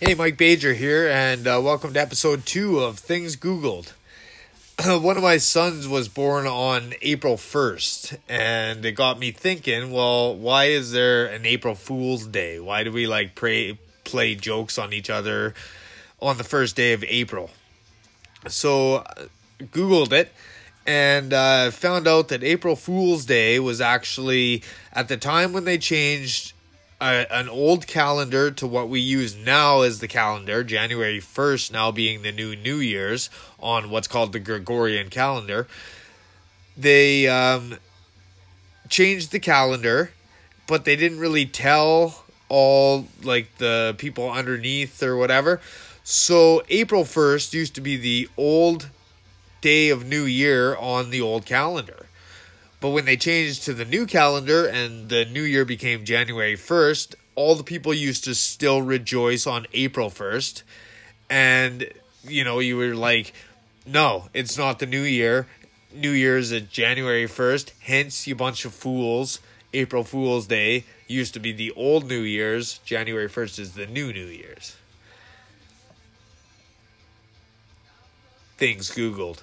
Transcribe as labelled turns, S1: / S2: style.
S1: Hey, Mike Bajer here, and uh, welcome to episode two of Things Googled. One of my sons was born on April 1st, and it got me thinking well, why is there an April Fool's Day? Why do we like pray, play jokes on each other on the first day of April? So, uh, Googled it and uh, found out that April Fool's Day was actually at the time when they changed a, an old calendar to what we use now as the calendar, January 1st now being the new New Year's on what's called the Gregorian calendar. They um, changed the calendar, but they didn't really tell all like the people underneath or whatever. So April 1st used to be the old day of New Year on the old calendar. But when they changed to the new calendar and the new year became January 1st, all the people used to still rejoice on April 1st. And, you know, you were like, no, it's not the new year. New Year's is January 1st. Hence, you bunch of fools. April Fool's Day used to be the old New Year's. January 1st is the new New Year's. Things Googled.